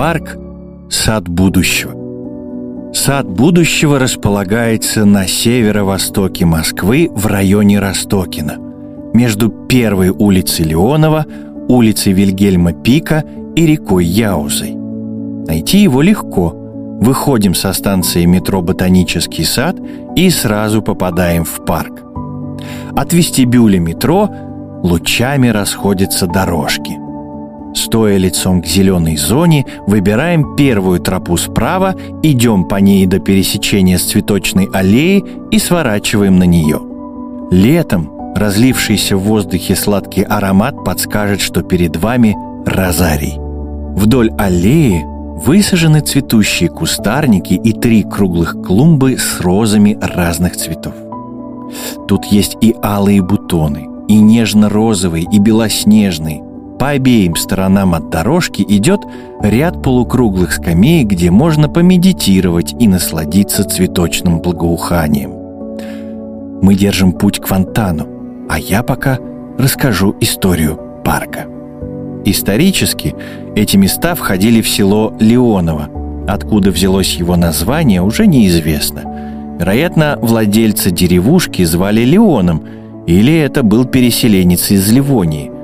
Парк «Сад будущего». Сад будущего располагается на северо-востоке Москвы в районе Ростокина, между первой улицей Леонова, улицей Вильгельма Пика и рекой Яузой. Найти его легко. Выходим со станции метро «Ботанический сад» и сразу попадаем в парк. От вестибюля метро лучами расходятся дорожки – Стоя лицом к зеленой зоне, выбираем первую тропу справа, идем по ней до пересечения с цветочной аллеей и сворачиваем на нее. Летом разлившийся в воздухе сладкий аромат подскажет, что перед вами розарий. Вдоль аллеи высажены цветущие кустарники и три круглых клумбы с розами разных цветов. Тут есть и алые бутоны, и нежно-розовые, и белоснежные – по обеим сторонам от дорожки идет ряд полукруглых скамеек, где можно помедитировать и насладиться цветочным благоуханием. Мы держим путь к фонтану, а я пока расскажу историю парка. Исторически эти места входили в село Леоново. Откуда взялось его название, уже неизвестно. Вероятно, владельца деревушки звали Леоном, или это был переселенец из Ливонии –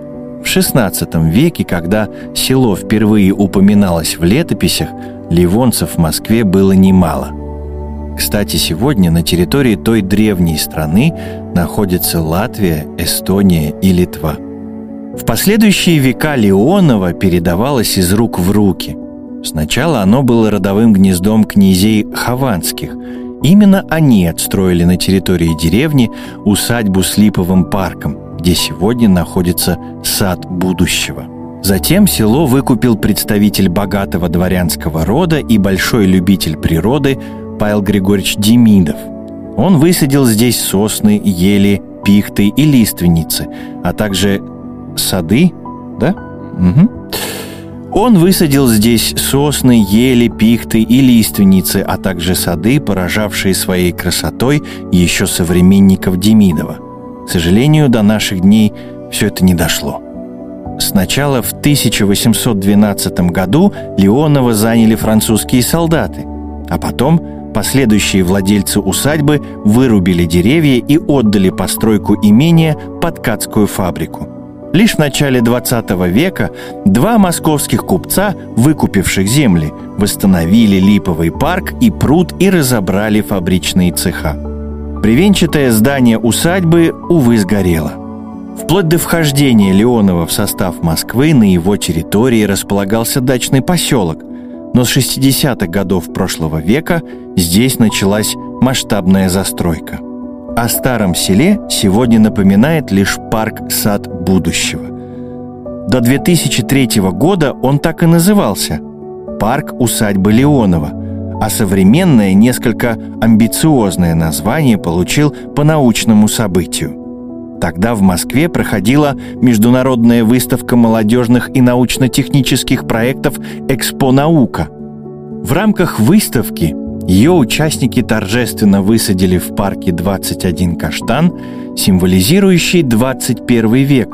в XVI веке, когда село впервые упоминалось в летописях, ливонцев в Москве было немало. Кстати, сегодня на территории той древней страны находятся Латвия, Эстония и Литва. В последующие века Леонова передавалось из рук в руки. Сначала оно было родовым гнездом князей Хованских. Именно они отстроили на территории деревни усадьбу с липовым парком – где сегодня находится сад будущего. Затем село выкупил представитель богатого дворянского рода и большой любитель природы Павел Григорьевич Демидов. Он высадил здесь сосны, ели, пихты и лиственницы, а также сады, да? Угу. Он высадил здесь сосны, ели, пихты и лиственницы, а также сады, поражавшие своей красотой еще современников Демидова. К сожалению, до наших дней все это не дошло. Сначала в 1812 году Леонова заняли французские солдаты, а потом последующие владельцы усадьбы вырубили деревья и отдали постройку имения под ткацкую фабрику. Лишь в начале 20 века два московских купца, выкупивших земли, восстановили липовый парк и пруд и разобрали фабричные цеха. Бревенчатое здание усадьбы, увы, сгорело. Вплоть до вхождения Леонова в состав Москвы на его территории располагался дачный поселок, но с 60-х годов прошлого века здесь началась масштабная застройка. О старом селе сегодня напоминает лишь парк-сад будущего. До 2003 года он так и назывался – парк усадьбы Леонова – а современное, несколько амбициозное название получил по научному событию. Тогда в Москве проходила международная выставка молодежных и научно-технических проектов «Экспо Наука». В рамках выставки ее участники торжественно высадили в парке 21 каштан, символизирующий 21 век,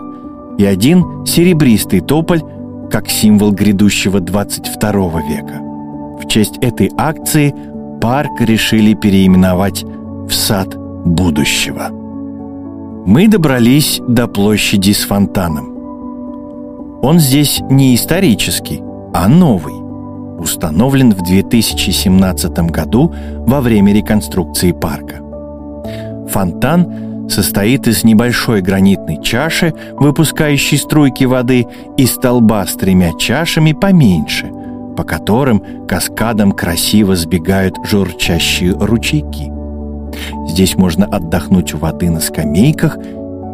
и один серебристый тополь, как символ грядущего 22 века. В честь этой акции парк решили переименовать в «Сад будущего». Мы добрались до площади с фонтаном. Он здесь не исторический, а новый. Установлен в 2017 году во время реконструкции парка. Фонтан состоит из небольшой гранитной чаши, выпускающей струйки воды, и столба с тремя чашами поменьше – по которым каскадом красиво сбегают журчащие ручейки. Здесь можно отдохнуть у воды на скамейках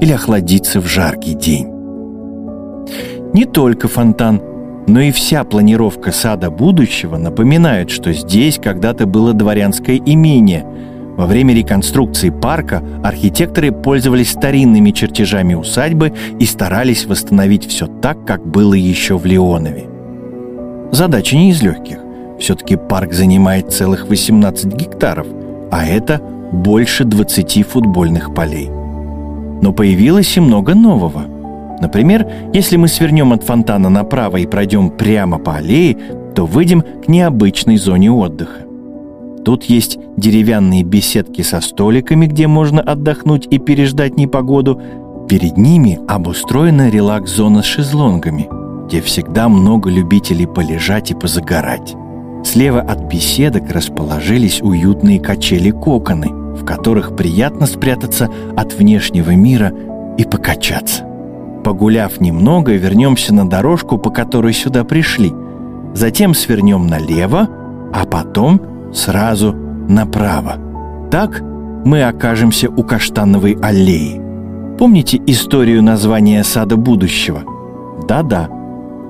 или охладиться в жаркий день. Не только фонтан, но и вся планировка сада будущего напоминает, что здесь когда-то было дворянское имение. Во время реконструкции парка архитекторы пользовались старинными чертежами усадьбы и старались восстановить все так, как было еще в Леонове. Задача не из легких. Все-таки парк занимает целых 18 гектаров, а это больше 20 футбольных полей. Но появилось и много нового. Например, если мы свернем от фонтана направо и пройдем прямо по аллее, то выйдем к необычной зоне отдыха. Тут есть деревянные беседки со столиками, где можно отдохнуть и переждать непогоду. Перед ними обустроена релакс-зона с шезлонгами, где всегда много любителей полежать и позагорать. Слева от беседок расположились уютные качели-коконы, в которых приятно спрятаться от внешнего мира и покачаться. Погуляв немного, вернемся на дорожку, по которой сюда пришли. Затем свернем налево, а потом сразу направо. Так мы окажемся у Каштановой аллеи. Помните историю названия сада будущего? Да-да,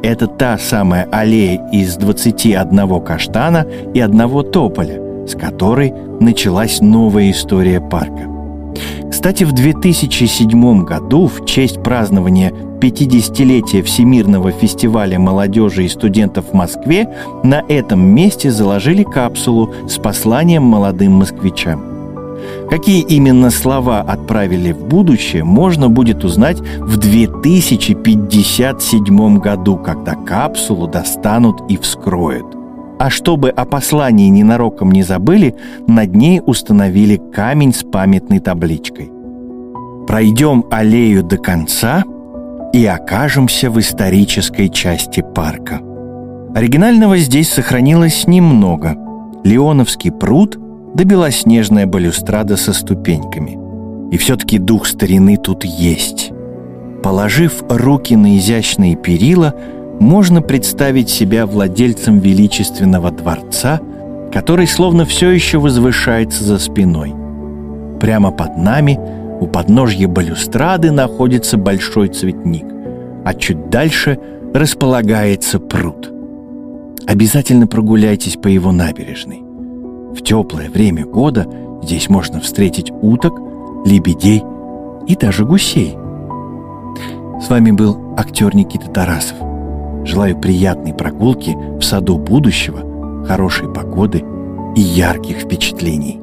это та самая аллея из 21 каштана и одного тополя, с которой началась новая история парка. Кстати, в 2007 году в честь празднования 50-летия Всемирного фестиваля молодежи и студентов в Москве на этом месте заложили капсулу с посланием молодым москвичам. Какие именно слова отправили в будущее, можно будет узнать в 2057 году, когда капсулу достанут и вскроют. А чтобы о послании ненароком не забыли, над ней установили камень с памятной табличкой. Пройдем аллею до конца и окажемся в исторической части парка. Оригинального здесь сохранилось немного. Леоновский пруд – да белоснежная балюстрада со ступеньками. И все-таки дух старины тут есть. Положив руки на изящные перила, можно представить себя владельцем величественного дворца, который словно все еще возвышается за спиной. Прямо под нами, у подножья балюстрады, находится большой цветник, а чуть дальше располагается пруд. Обязательно прогуляйтесь по его набережной. В теплое время года здесь можно встретить уток, лебедей и даже гусей. С вами был актер Никита Тарасов. Желаю приятной прогулки в саду будущего, хорошей погоды и ярких впечатлений.